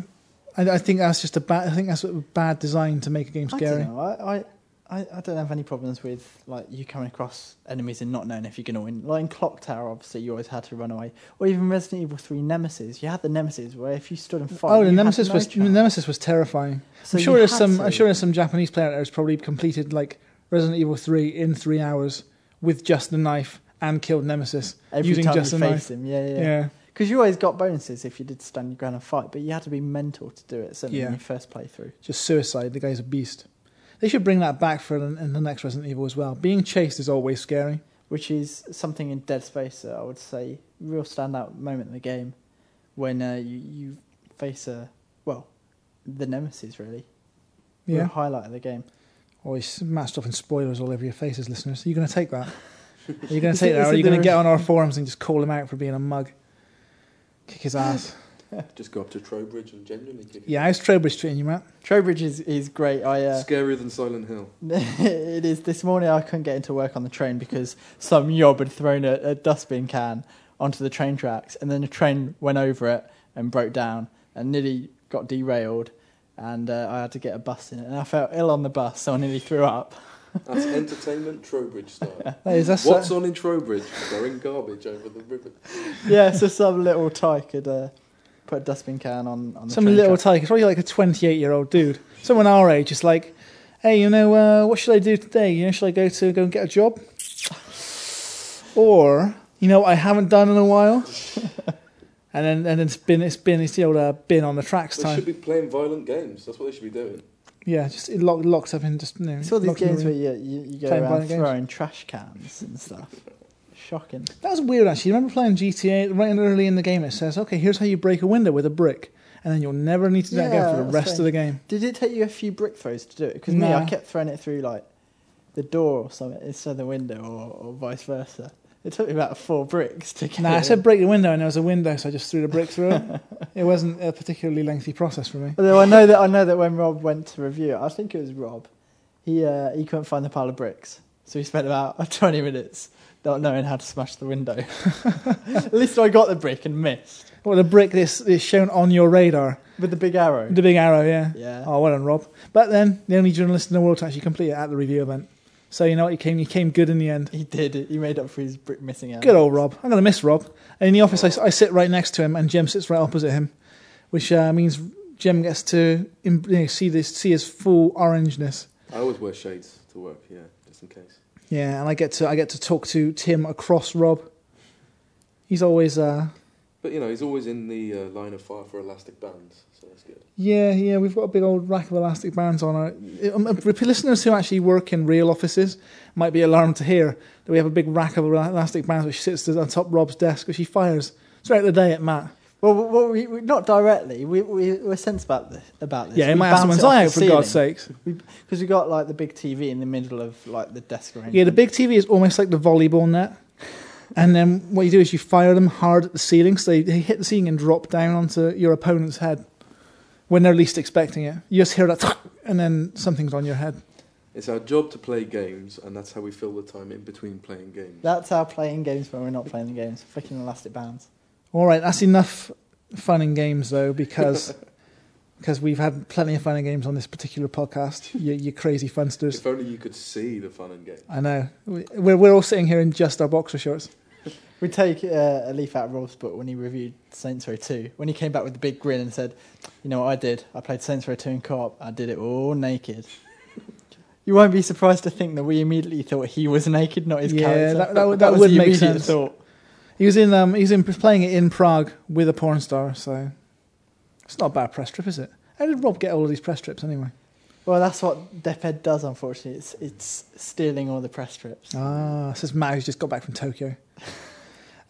I, I think that's just a bad. I think that's a bad design to make a game I scary. don't know. I, I, I, I don't have any problems with like you coming across enemies and not knowing if you're going to win. Like in Clock Tower, obviously you always had to run away, or even Resident Evil Three Nemesis. You had the Nemesis where if you stood and fought, Oh, the Nemesis no was chance. Nemesis was terrifying. So I'm sure there's some. to. I'm sure there's some Japanese player out there who's probably completed like Resident Evil Three in three hours with just the knife and killed Nemesis every using time just you the knife. him. Yeah, yeah. Yeah. Because you always got bonuses if you did stand your ground and fight, but you had to be mental to do it. Certainly Yeah. in your first playthrough. just suicide. The guy's a beast. They should bring that back for the, in the next Resident Evil as well. Being chased is always scary. which is something in Dead Space that I would say real standout moment in the game when uh, you you face a well the nemesis really real highlight of the game. Always matched off in spoilers all over your faces, listeners. Are you going to take that? Are you going to take that, or are you going to get on our forums and just call him out for being a mug? Kick his ass. Just go up to Trowbridge and genuinely kick it. Yeah, how's Trowbridge treating you, Matt? Trowbridge is is great. I uh, Scarier than Silent Hill. it is this morning I couldn't get into work on the train because some yob had thrown a, a dustbin can onto the train tracks and then the train went over it and broke down and nearly got derailed and uh, I had to get a bus in it and I felt ill on the bus so I nearly threw up. That's entertainment Trowbridge style. That is, that's, What's uh, on in Trowbridge? Throwing garbage over the river. yeah, so some little tyke had uh, put a dustbin can on, on the some little track. tyke. It's probably like a 28 year old dude. Someone our age is like, hey, you know, uh, what should I do today? You know, should I go to go and get a job? Or, you know, what I haven't done in a while. and then and then it's been it's been it's the old uh, bin on the tracks They time. should be playing violent games. That's what they should be doing. Yeah, just it lock, locks up in just you know, It's all these locked in the games where you, you, you go around violent games. throwing trash cans and stuff. Shocking. That was weird actually. Remember playing GTA right early in the game? It says, okay, here's how you break a window with a brick, and then you'll never need to do that again for the that's rest of the game. Did it take you a few brick throws to do it? Because me, I kept throwing it through like the door or something instead of the window, or, or vice versa. It took me about four bricks to get. Nah, I it said break the window, and there was a window, so I just threw the brick through it. It wasn't a particularly lengthy process for me. Although I know that I know that when Rob went to review it, I think it was Rob. He uh, he couldn't find the pile of bricks, so we spent about twenty minutes not knowing how to smash the window. At least I got the brick and missed Well, the brick this is shown on your radar, with the big arrow. the big arrow, yeah. Yeah. Oh, well done, Rob. But then the only journalist in the world to actually complete it at the review event. So you know what? He came. He came good in the end. He did. He made up for his brick missing out. Good old Rob. I'm gonna miss Rob. And in the office, I, I sit right next to him, and Jim sits right opposite him, which uh, means Jim gets to you know, see this, see his full orangeness. I always wear shades to work, yeah, just in case. Yeah, and I get to I get to talk to Tim across Rob. He's always uh, But you know, he's always in the uh, line of fire for elastic bands, so that's good. Yeah, yeah, we've got a big old rack of elastic bands on our. Um, uh, listeners who actually work in real offices might be alarmed to hear that we have a big rack of elastic bands which sits on top Rob's desk, which he fires throughout the day at Matt. Well, well we, we, not directly. We, we, we're sense about this. About this. Yeah, he We might have bounce someone's eye the out for God's ceiling. sakes. Because we got like the big TV in the middle of like the desk arrangement. Yeah, the big TV is almost like the volleyball net. And then what you do is you fire them hard at the ceiling, so they, they hit the ceiling and drop down onto your opponent's head when they're least expecting it. You just hear that, and then something's on your head. It's our job to play games, and that's how we fill the time in between playing games. That's how playing games when we're not playing the games. Freaking elastic bands. All right, that's enough fun and games though, because because we've had plenty of fun and games on this particular podcast. You, you crazy funsters. If only you could see the fun and games. I know. We- We're we're all sitting here in just our boxer shorts. We take uh, a leaf out of Rob's book when he reviewed Saints Row 2. When he came back with a big grin and said, You know what I did? I played Saints Row 2 in co op. I did it all naked. you won't be surprised to think that we immediately thought he was naked, not his Yeah, character. that- that would- that was would the make sense. Thought. He was in um he's in playing it in Prague with a porn star, so it's not a bad press trip, is it? How did Rob get all of these press trips anyway? Well, that's what Deped does, unfortunately. It's, it's stealing all the press trips. Ah, says Matt who's just got back from Tokyo.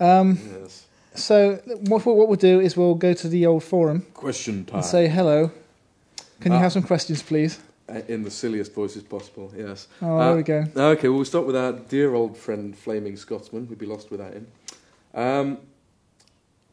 Um, Yes. so what what we'll do is we'll go to the old forum Question time. and say hello. Can you Ah. have some questions, please? Uh, in the silliest voices possible. Yes. Oh, Uh, there we go. Okay, well, we'll start with our dear old friend, Flaming Scotsman. We'd be lost without him. Um,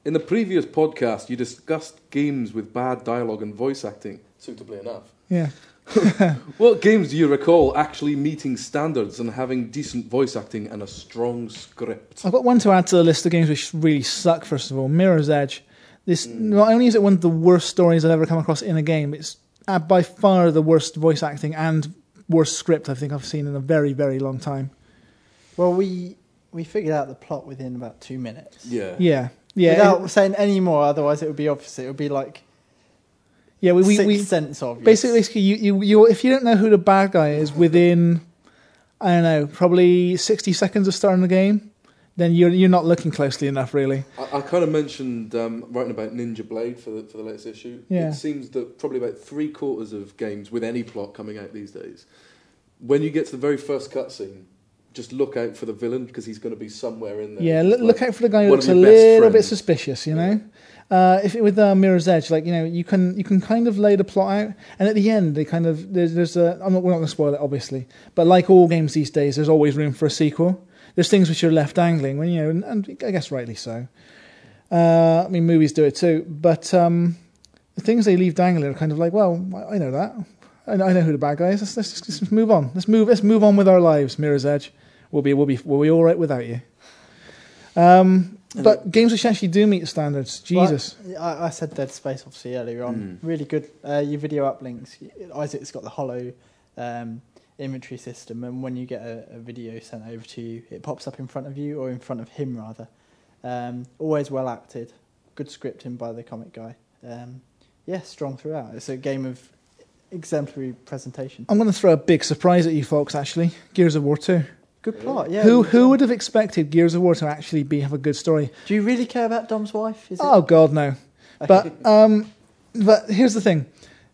in the previous podcast, you discussed games with bad dialogue and voice acting, suitably enough. Yeah. What games do you recall actually meeting standards and having decent voice acting and a strong script? I've got one to add to the list of games which really suck. First of all, Mirror's Edge. This Mm. not only is it one of the worst stories I've ever come across in a game, it's uh, by far the worst voice acting and worst script I think I've seen in a very very long time. Well, we we figured out the plot within about two minutes. Yeah. Yeah, yeah, Without saying any more, otherwise it would be obvious. It would be like yeah. We we, sixth we sense of basically you, you you if you don't know who the bad guy is within I don't know probably sixty seconds of starting the game, then you're you're not looking closely enough really. I, I kind of mentioned um, writing about Ninja Blade for the, for the latest issue. Yeah. It seems that probably about three quarters of games with any plot coming out these days, when you get to the very first cutscene, just look out for the villain because he's going to be somewhere in there. Yeah, look, look out for the guy who looks a little bit suspicious. You know, uh, if it, with uh, Mirror's Edge, like you know, you can you can kind of lay the plot out, and at the end, they kind of there's there's a. I'm not we're not going to spoil it, obviously, but like all games these days, there's always room for a sequel. There's things which are left dangling, when you know, and, and I guess rightly so. Uh, I mean, movies do it too, but um, the things they leave dangling are kind of like, well, I I know that. I know, I know who the bad guy is. Let's, let's, just- let's move on. Let's move. Let's move on with our lives. Mirror's Edge. We'll be. We'll be. We'll be all right without you. Um, but games which actually do meet the standards, Jesus. Well, I, I said Dead Space obviously earlier on. Mm. Really good. Uh, your video uplinks. Isaac's got the hollow um, inventory system, and when you get a, a video sent over to you, it pops up in front of you or in front of him rather. Um, always well acted. Good scripting by the comic guy. Um, yeah, strong throughout. It's a game of exemplary presentation. I'm going to throw a big surprise at you folks. Actually, Gears of War Two. Good plot. Yeah. who who would have expected Gears of War to actually be have a good story? Do you really care about Dom's wife? Is it? Oh God, no. But um, but here's the thing: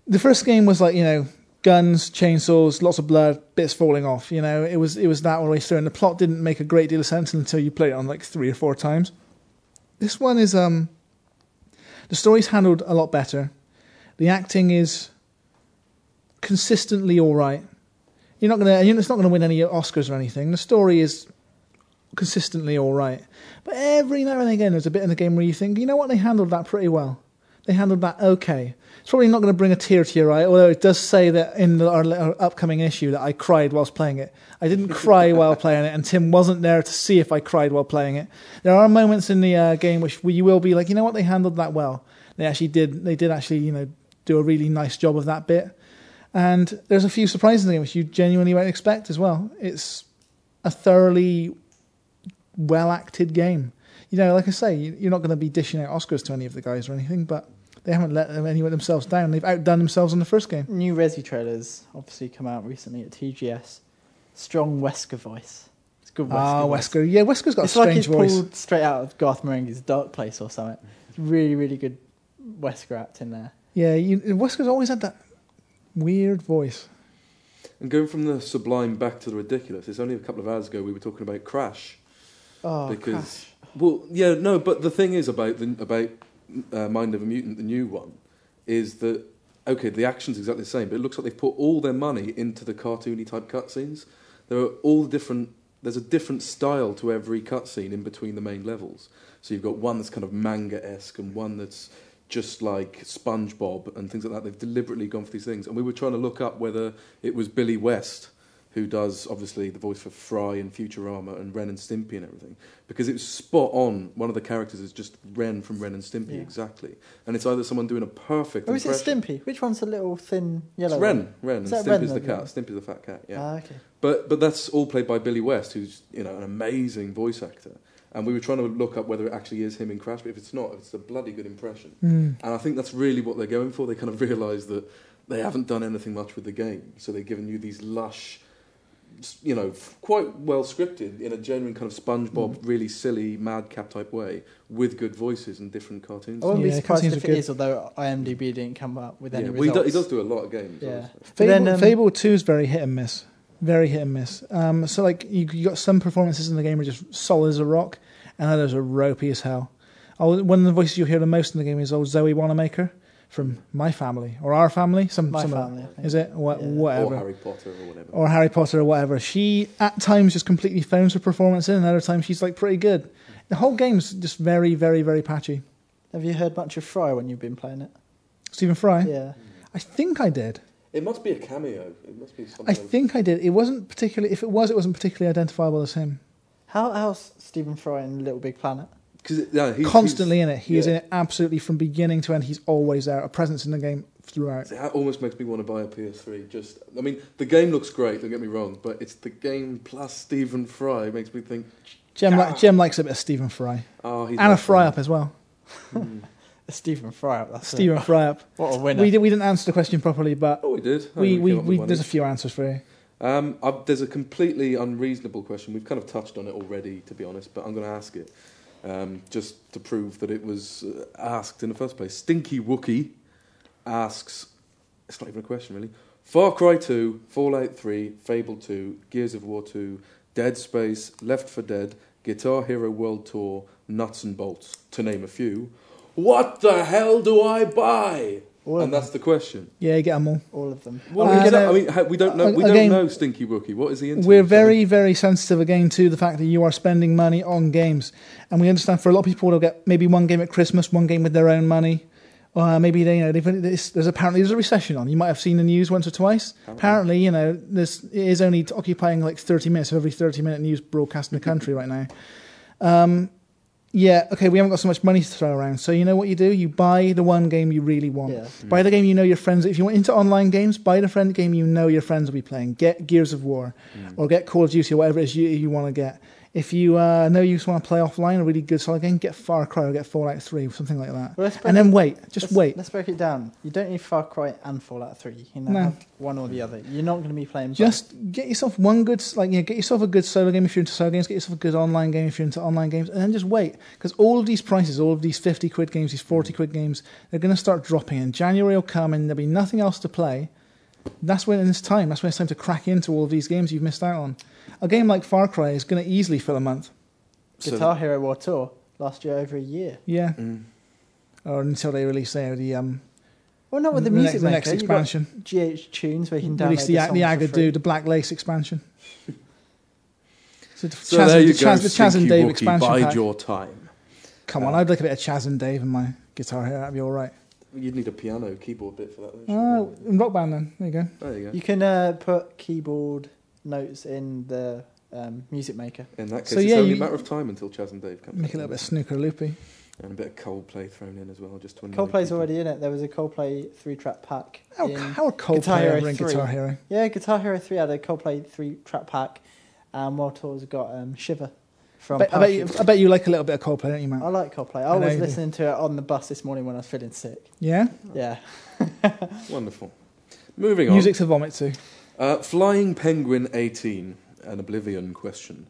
the first game was like you know guns, chainsaws, lots of blood, bits falling off. You know, it was it was that all the way through, and the plot didn't make a great deal of sense until you played it on like three or four times. This one is um, the story's handled a lot better. The acting is consistently all right. You're not gonna. It's not gonna win any Oscars or anything. The story is consistently all right. But every now and again, there's a bit in the game where you think, you know what, they handled that pretty well. They handled that okay. It's probably not going to bring a tear to your eye, although it does say that in the, our, our upcoming issue that I cried whilst playing it. I didn't cry while playing it, and Tim wasn't there to see if I cried while playing it. There are moments in the uh, game which you will be like, you know what, they handled that well. They actually did. They did actually, you know, do a really nice job of that bit. And there's a few surprises in the game which you genuinely won't expect as well. It's a thoroughly well acted game. You know, like I say, you- you're not going to be dishing out Oscars to any of the guys or anything, but they haven't let any of themselves down. They've outdone themselves in the first game. New Resi trailers obviously come out recently at TGS. Strong Wesker voice. It's good Wesker. Ah, voice. Wesker. Yeah, Wesker's got It's a like he's voice. pulled straight out of Garth Marenghi's Dark Place or something. It's really, really good Wesker acting there. Yeah, you, Wesker's always had that weird voice. And going from the sublime back to the ridiculous, it's only a couple of hours ago we were talking about Crash. Oh, because Crash. well, yeah, no, but the thing is about the about uh, Mind of a Mutant, the new one, is that okay, the action's exactly the same, but it looks like they've put all their money into the cartoony type cutscenes. There are all different. There's a different style to every cutscene in between the main levels. So you've got one that's kind of manga esque and one that's just like SpongeBob and things like that. They've deliberately gone for these things, and we were trying to look up whether it was Billy West who does obviously the voice for Fry and Futurama and Ren and Stimpy and everything, because it was spot on. One of the characters is just Ren from Ren and Stimpy, Yeah. exactly. And it's either someone doing a perfect Or is it. Stimpy? Which one's the little thin yellow? It's Ren? Ren, Is and Stimpy's the cat. Stimpy's the fat cat. Yeah. Ah, okay. But but that's all played by Billy West, who's you know an amazing voice actor. And we were trying to look up whether it actually is him in Crash, but if it's not, it's a bloody good impression. Mm. And I think that's really what they're going for. They kind of realise that they haven't done anything much with the game, so they're giving you these lush, you know, quite well scripted in a genuine kind of SpongeBob, really silly madcap type way with good voices and different cartoons. I wouldn't Yeah, be surprised if are it good. is, although IMDb didn't come up with any yeah, well, he, results. he does do a lot of games. Yeah. obviously. Fable, then, um, Fable 2 is very hit and miss. Very hit and miss. Um, so, like, you, you got some performances in the game are just solid as a rock, and others are ropey as hell. Oh, one of the voices you hear the most in the game is old Zoe Wanamaker from My Family, or Our Family. Some, My some family. I. Is it? What, Yeah. Whatever. Or Harry Potter or whatever. or Harry Potter or whatever. She at times just completely phones her performance in, and other times she's like pretty good. The whole game's just very, very, very patchy. Have you heard much of Fry when you've been playing it? Stephen Fry, Yeah. I think I did. It must be a cameo. It must be something. I think I did. It wasn't particularly. If it was, it wasn't particularly identifiable as him. How else Stephen Fry in Little Big Planet? Cause, yeah, he's, Constantly he's, in it. He is in it absolutely from beginning to end. He's always there. A presence in the game throughout. That almost makes me want to buy a PS3. Just, I mean, the game looks great. Don't get me wrong, but it's the game plus Stephen Fry makes me think. Jem, Ah. li- Jem likes a bit of Stephen Fry Oh, he's and a Fry up as well. Mm. Stephen Fry. That's Stephen Fry up. What a winner. We, did, we didn't answer the question properly, but Oh, we did. We, we, there's a few answers for you. Um, there's a completely unreasonable question. We've kind of touched on it already, to be honest, but I'm going to ask it um, just to prove that it was uh, asked in the first place. Stinky Wookie asks, it's not even a question really. Far Cry 2, Fallout 3, Fable 2, Gears of War 2, Dead Space, Left 4 Dead, Guitar Hero World Tour, Nuts and Bolts, to name a few. What the hell do I buy? all, of And them. that's the question. Yeah, get them all. all of them. Well, Uh, is that- I mean, we don't know. We again- don't know Stinky Wookie. What is he into? We're very, very sensitive again to the fact that you are spending money on games, and we understand for a lot of people they'll get maybe one game at Christmas, one game with their own money, or maybe they, you know, they've, there's, there's apparently there's a recession on. You might have seen the news once or twice. Apparently, you know, this is only occupying like 30 minutes of every 30 minute news broadcast in the country right now. Um, yeah, okay, we haven't got so much money to throw around. So you know what you do? You buy the one game you really want. Yeah. Buy the game you know your friends. If you want into online games, buy the friend game you know your friends will be playing. Get Gears of War, mm. or get Call of Duty, or whatever it is you, you want to get. If you uh, know you just want to play offline a really good solid game, get Far Cry or get Fallout Three, or something like that. Well, And then it- wait, just let's, wait. Let's break it down. You don't need Far Cry and Fallout 3. You can No. one or the other. You're not going to be playing both. Just get yourself one good, like yeah, get yourself a good solo game if you're into solo games. Get yourself a good online game if you're into online games, and then just wait because all of these prices, all of these fifty quid games, these forty quid games, they're going to start dropping. And January will come, and there'll be nothing else to play. That's when it's time. That's when it's time to crack into all of these games you've missed out on. A game like Far Cry is going to easily fill a month. So- Guitar Hero World Tour last year over a year. Yeah, Mm. or until they release there the um Well, not with the, the music next, the maker. next You've got expansion. GH Tunes where you can download Release the the, the songs for free. Agadoo, the Black Lace expansion. so the So Chas, there and, you the go. Chas, the Chas and Stinky Dave expansion Bide pack. your time. Come on, Uh, I'd look at a bit of Chas and Dave in my guitar here. That'd be all right. You'd need a piano keyboard bit for that. Though, Oh, shouldn't in Rock Band then. There you go. you? there you go. You can uh, put keyboard notes in the um, music maker. In that case, So, it's yeah, only you- a matter of time until Chas and Dave come. Back. Make it a little bit of snooker loopy. and a bit of Coldplay thrown in as well, just to annoy Coldplay's people. already in it. There was a Coldplay three track pack. How, how are Coldplay Guitar Hero in 3. Guitar Hero? Yeah, Guitar Hero 3 had a Coldplay three track pack, and World Tour's got um, Shiver from Bet- I, bet you, I bet you like a little bit of Coldplay, don't you, Matt? I like Coldplay. I I was listening to it on the bus this morning when I was feeling sick. Yeah? Yeah. Wonderful. Moving on. Music to vomit to. Uh, Flying Penguin 18, an Oblivion question.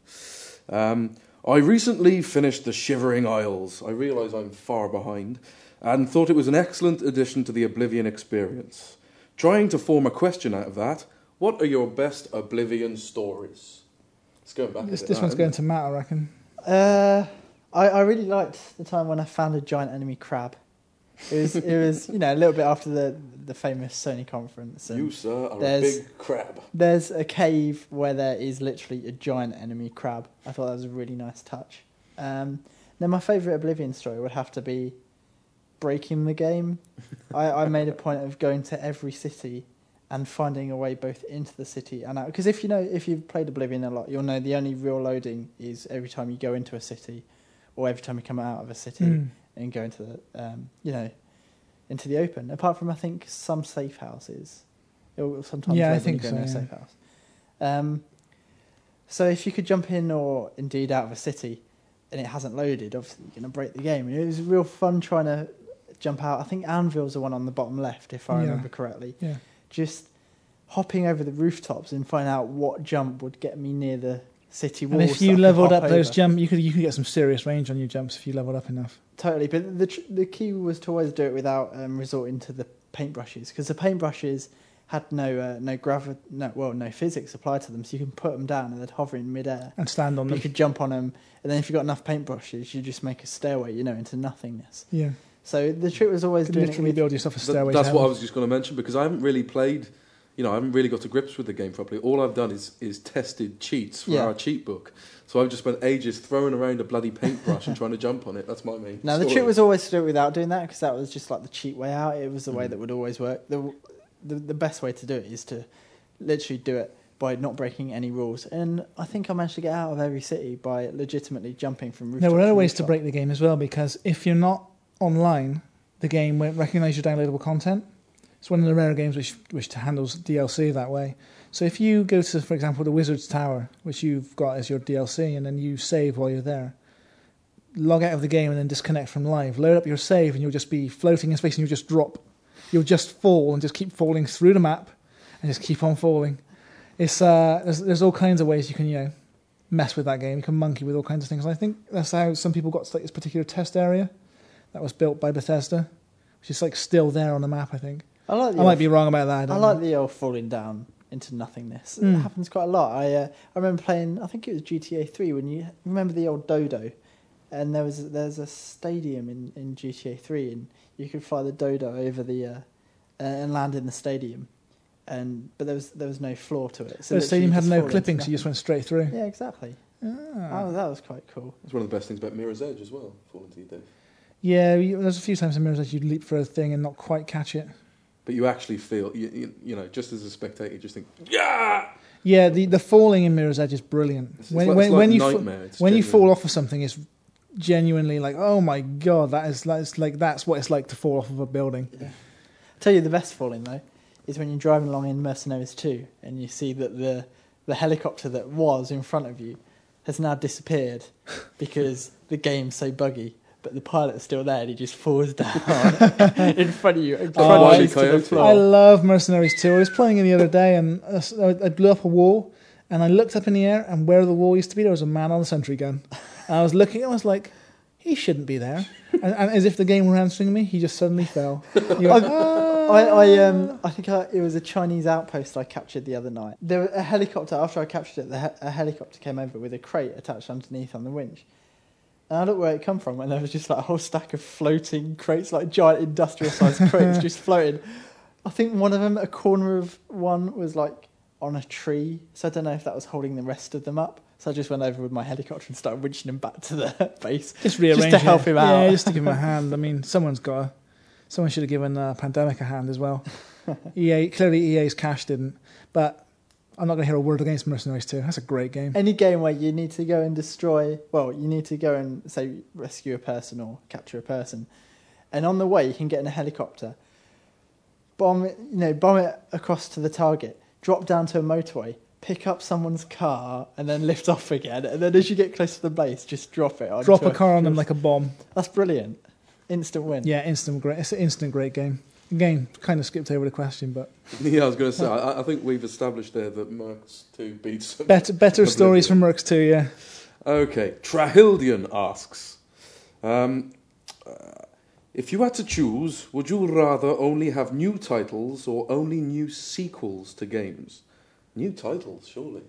Um, I recently finished The Shivering Isles. I realise I'm far behind and thought it was an excellent addition to the Oblivion experience. Trying to form a question out of that, what are your best Oblivion stories? It's going back. This, this that, one's isn't going it? to Matt, I reckon. Uh, I, I really liked the time when I found a giant enemy crab. It was, it was you know, a little bit after the, the famous Sony conference. And You, sir, are a there's- big crab. There's a cave where there is literally a giant enemy crab. I thought that was a really nice touch. Um, then my favourite Oblivion story would have to be breaking the game. I, I made a point of going to every city and finding a way both into the city and out. Because if you know, if you've played Oblivion a lot, you'll know the only real loading is every time you go into a city, or every time you come out of a city Mm. and go into the, um, you know, into the open. Apart from I think some safe houses, it will sometimes Yeah, I think so, a yeah. safe house. Um, so if you could jump in or indeed out of a city, and it hasn't loaded, obviously you're going to break the game. And it was real fun trying to jump out. I think Anvil's the one on the bottom left, if I Yeah. remember correctly. Yeah. Just hopping over the rooftops and find out what jump would get me near the city And if you leveled up those over. jump, you could you could get some serious range on your jumps if you leveled up enough. Totally, but the tr- the key was to always do it without um, resorting to the paintbrushes because the paintbrushes had no uh, no gravity, no well no physics applied to them, so you can put them down and they'd hover in midair. And stand on them. You could jump on them, and then if you got enough paintbrushes, you just make a stairway, you know, into nothingness. Yeah. So the trick was always You could doing it literally with build yourself a Th- stairway. that's to what I was just going to mention because I haven't really played. You know, I haven't really got to grips with the game properly. All I've done is is tested cheats for Yeah. our cheat book. So I've just spent ages throwing around a bloody paintbrush and trying to jump on it. That's my main. Now the trick was always to do it without doing that because that was just like the cheap way out. It was the way Mm. that would always work. The, the the best way to do it is to literally do it by not breaking any rules. And I think I managed to get out of every city by legitimately jumping from rooftop. There were other ways to break the game as well because if you're not online, the game won't recognise your downloadable content. It's one of the rare games which which handles DLC that way. So if you go to, for example, the Wizard's Tower, which you've got as your DLC, and then you save while you're there, log out of the game and then disconnect from live, load up your save, and you'll just be floating in space and you'll just drop. You'll just fall and just keep falling through the map and just keep on falling. It's uh, there's there's all kinds of ways you can you know mess with that game. You can monkey with all kinds of things. And I think that's how some people got to like this particular test area that was built by Bethesda, which is like still there on the map. I think I like. The I might be wrong about that. I, I like know. the old falling down into nothingness. It Mm. happens quite a lot. I uh, I remember playing. I think it was GTA Three when you remember the old Dodo, and there was there's a stadium in, in GTA Three, and you could fly the Dodo over the uh, and land in the stadium, and but there was there was no floor to it. So the literally stadium had no fall clipping, so you just went straight through. Yeah, exactly. Ah. Oh, that was quite cool. It's one of the best things about Mirror's Edge as well. Falling to your death. Yeah, you, there's a few times in Mirror's Edge you'd leap for a thing and not quite catch it. But you actually feel, you, you, you know, just as a spectator, you just think, yeah. Yeah, the, the falling in Mirror's Edge is brilliant. It's, when it's like, when, it's like when you fa- It's when you fall off of something, it's genuinely like, oh my god, that is that's like that's what it's like to fall off of a building. i tell you the best falling though is when you're driving along in Mercenaries 2 and you see that the the helicopter that was in front of you has now disappeared because the game's so buggy. But the pilot's still there and he just falls down in front of you and Oh, crunches to the floor. I love Mercenaries 2. I was playing it the other day and uh, s- I I blew up a wall and I looked up in the air and where the wall used to be, there was a man on a sentry gun. And I was looking, I was like, he shouldn't be there. And, and as if the game were answering me, he just suddenly fell. You went, "Ah." I, I um I think I, it was a Chinese outpost I captured the other night. There was a helicopter after I captured it. The he- a helicopter came over with a crate attached underneath on the winch. And I looked where it come from, and there was just like a whole stack of floating crates, like giant industrial-sized crates, just floating. I think one of them, a corner of one, was like on a tree. So I don't know if that was holding the rest of them up. So I just went over with my helicopter and started winching him back to the base. just rearrange to help it. him out. Yeah, just to give him a hand. I mean, someone's got A, someone should have given uh, Pandemic a hand as well. EA clearly EA's cash didn't, but I'm not going to hear a word against Mercenaries 2. That's a great game. Any game where you need to go and destroy, well, you need to go and say rescue a person or capture a person, and on the way you can get in a helicopter, bomb it, you know, bomb it across to the target, drop down to a motorway, pick up someone's car, and then lift off again. And then as you get close to the base, just drop it. Drop a car on them like a bomb. that's brilliant, instant win. Yeah, instant great. It's an instant great game. Again, kind of skipped over the question, but Yeah, I was going to say, I, I think we've established there that Mercs 2 beats. better better stories from Mercs 2, yeah. Okay, Trahildian asks um, uh, If you had to choose, would you rather only have new titles or only new sequels to games? New titles, surely.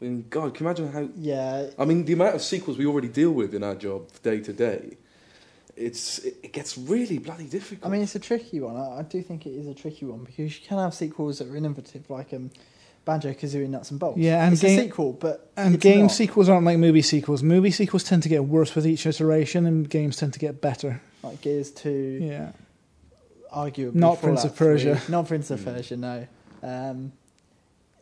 I mean, God, can you imagine how. Yeah, I mean, the amount of sequels we already deal with in our job day to day, it's it, it gets really bloody difficult. I mean, it's a tricky one. I, I do think it is a tricky one because you can have sequels that are innovative, like um, Banjo Kazooie Nuts and Bolts. Yeah, and it's game- a sequel, but And it's game not. sequels aren't like movie sequels. Movie sequels tend to get worse with each iteration, and games tend to get better. like Gears Two, Yeah. arguably Not Prince of Persia. 3. Not Prince of Mm. Persia, no. Um,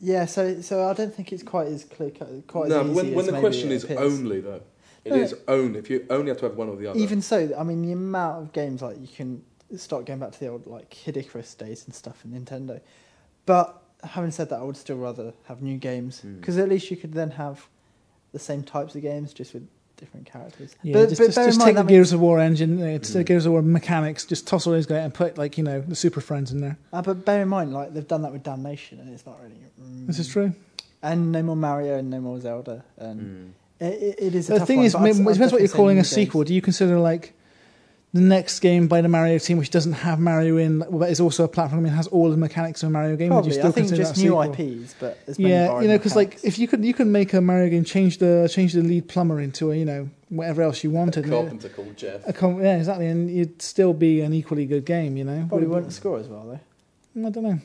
yeah, so so I don't think it's quite as clear, cut- quite no, as but easy when, as when the maybe question is appears. only though, it No. is only. If you only have to have one or the other. Even so, I mean, the amount of games like you can start going back to the old like Kid Icarus days and stuff in Nintendo. But having said that, I would still rather have new games Mm. because at least you could then have the same types of games just with different characters. Yeah, but just, but just, just mind, take the that means- Gears of War engine, uh, it's the Mm. Gears of War mechanics, just toss all those guys and put like you know the Super Friends in there. Ah, but bear in mind, like they've done that with Damnation, and it's not really. mm. This is true. And no more Mario and no more Zelda, and Mm. It, it, it is. A The tough thing one, is, but I'd- it I'd depends what you're calling new a sequel. Do you consider like the next game by the Mario team, which doesn't have Mario in, but is also a platform and has all the mechanics of a Mario game? would you still I think consider just a new sequel? IPs, but as Yeah, you know, because like if you could, you could make a Mario game, change the change the lead plumber into a you know whatever else you wanted. and it- Carpenter called Jeff. a com- yeah, exactly, and you'd still be an equally good game. You know, probably Would- wouldn't score as well though. Mm, I don't know.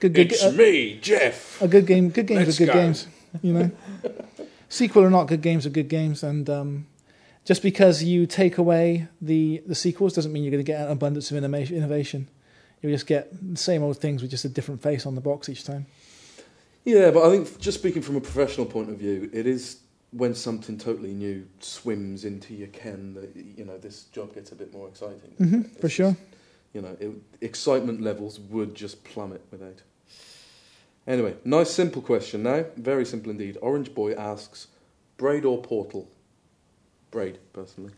Good, good, It's a, me, Jeff. a good game. Good games Let's are good go. games. You know, sequel or not, good games are good games, and um, just because you take away the the sequels doesn't mean you're going to get an abundance of innovation. You'll just get the same old things with just a different face on the box each time. Yeah, but I think just speaking from a professional point of view, it is when something totally new swims into your ken that you know this job gets a bit more exciting. hmm It's for just- sure. You know, it, excitement levels would just plummet without. Anyway, nice simple question now. Very simple indeed. Orange Boy asks, Braid or Portal? Braid, personally.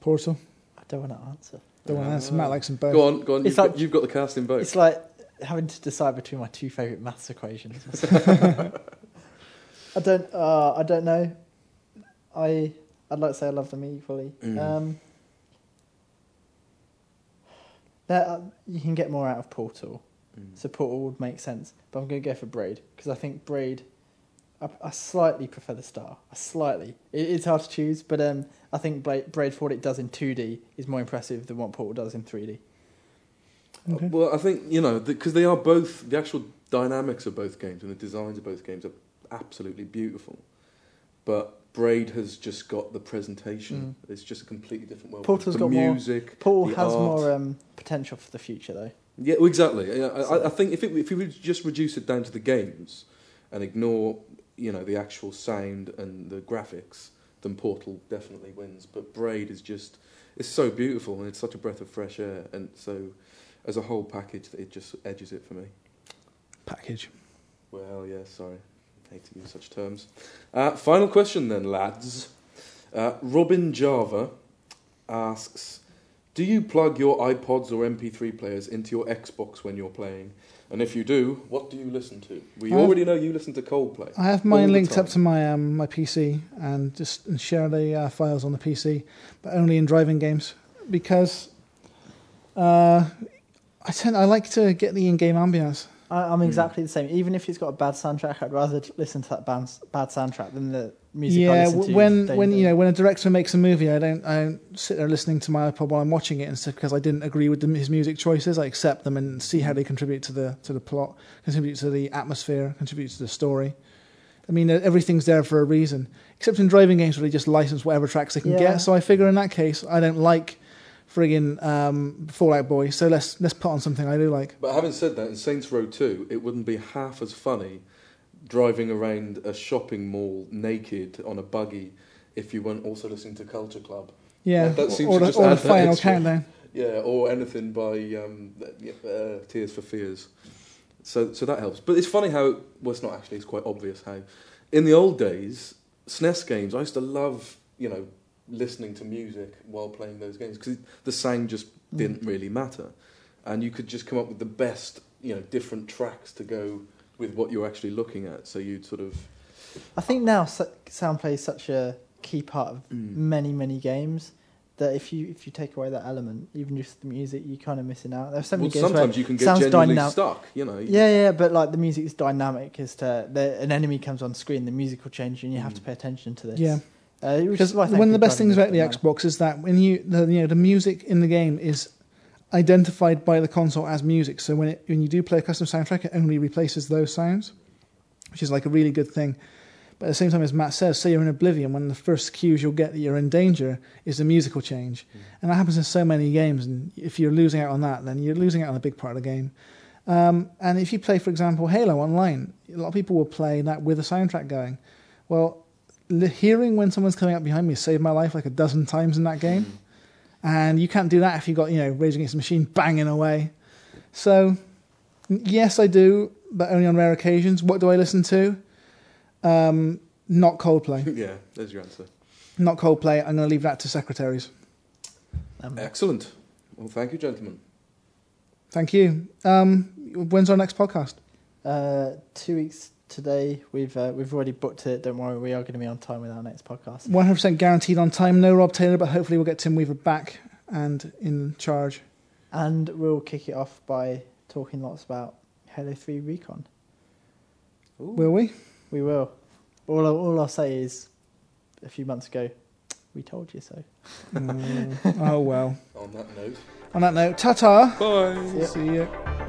Portal. I don't want to answer. The one that's Matt likes them both. Go on, go on. It's You've, like- got, you've got the casting vote. It's like having to decide between my two favourite maths equations. I don't. Uh, I don't know. I. I'd like to say I love them equally. Mm. Um, there, uh, you can get more out of Portal, Mm. so Portal would make sense. But I'm going to go for Braid because I think Braid. I, I slightly prefer the Star. I slightly. It, it's hard to choose, but um, I think Braid, Braid for what it does in 2D is more impressive than what Portal does in 3D. Okay. Well, I think you know because they are both the actual dynamics of both games and the designs of both games are absolutely beautiful. But Braid has just got the presentation. It's just a completely different world. Portal's the got more- music. Portal the has art. more um, potential for the future, though. Yeah, well, exactly. I, I- I think if it, if you would just reduce it down to the games and ignore you know the actual sound and the graphics, then Portal definitely wins. But Braid is just it's so beautiful and it's such a breath of fresh air, and so as a whole package, it just edges it for me. Package. Well, yeah, sorry. I hate to use such terms. Uh, final question then, lads. Uh, Robin Java asks Do you plug your iPods or MP3 players into your Xbox when you're playing? And if you do, what do you listen to? We I have- already know you listen to Coldplay. I have mine linked up to my um, my PC and just and share the uh, files on the PC, but only in driving games because uh, I tend I like to get the in-game ambience. I, I'm Hmm. exactly the same. Even if it's got a bad soundtrack, I'd rather listen to that bad, bad soundtrack than the music I yeah, listen to. when when you know when a director makes a movie, I don't I don't sit there listening to my iPod while I'm watching it, instead because I didn't agree with the, his music choices. I accept them and see how they contribute to the to the plot, contribute to the atmosphere, contribute to the story. I mean, everything's there for a reason, except in driving games where they just license whatever tracks they can Yeah. get. So I figure in that case, I don't like friggin' um, Fall Out Boy, so let's let's put on something I do like. But having said that, in Saints Row 2, it wouldn't be half as funny driving around a shopping mall naked on a buggy if you weren't also listening to Culture Club. Yeah, That- that seems or, to the, just or the final extra- countdown. Yeah, or anything by um, uh, Tears for Fears. So, so that helps. But it's funny how, well, it's not actually, it's quite obvious how. In the old days, SNES games, I used to love, you know, listening to music while playing those games because the sound just Mm. didn't really matter. And you could just come up with the best, you know, different tracks to go with what you're actually looking at. So you'd sort of. I think now s- sound plays such a key part of Mm. many many games that if you if you take away that element, even just the music, you're kind of missing out. There's so many Well, games where sometimes you can get sounds genuinely dynam- stuck, you know. Yeah, yeah, but like the music is dynamic as to the, an enemy comes on screen, the music will change, and you have Mm. to pay attention to this. Yeah. Uh, Because is why I think one of the best things about the Xbox is that when you the you know the music in the game is identified by the console as music. So when it, when you do play a custom soundtrack, it only replaces those sounds, which is like a really good thing. But at the same time, as Matt says, say you're in Oblivion, one of the first cues you'll get that you're in danger is the musical change, Mm. and that happens in so many games. And if you're losing out on that, then you're losing out on a big part of the game. Um, and if you play, for example, Halo online, a lot of people will play that with a soundtrack going. Well, hearing when someone's coming up behind me saved my life like a dozen times in that game. And you can't do that if you've got, you know, Rage Against the Machine banging away. So, yes, I do, but only on rare occasions. What do I listen to? Um, not Coldplay. yeah, there's your answer. Not Coldplay. I'm going to leave that to secretaries. Um, Excellent. Well, thank you, gentlemen. Thank you. Um, when's our next podcast? uh, two weeks today. We've uh, we've already booked it. Don't worry, we are going to be on time with our next podcast. 100% guaranteed on time. No Rob Taylor, but hopefully we'll get Tim Weaver back and in charge. And we'll kick it off by talking lots about Halo Three Recon. Ooh. Will we? We will. All I- all I'll say is, a few months ago, we told you so. Mm, oh well. On that note, On that note, ta ta. bye. Yeah. See you.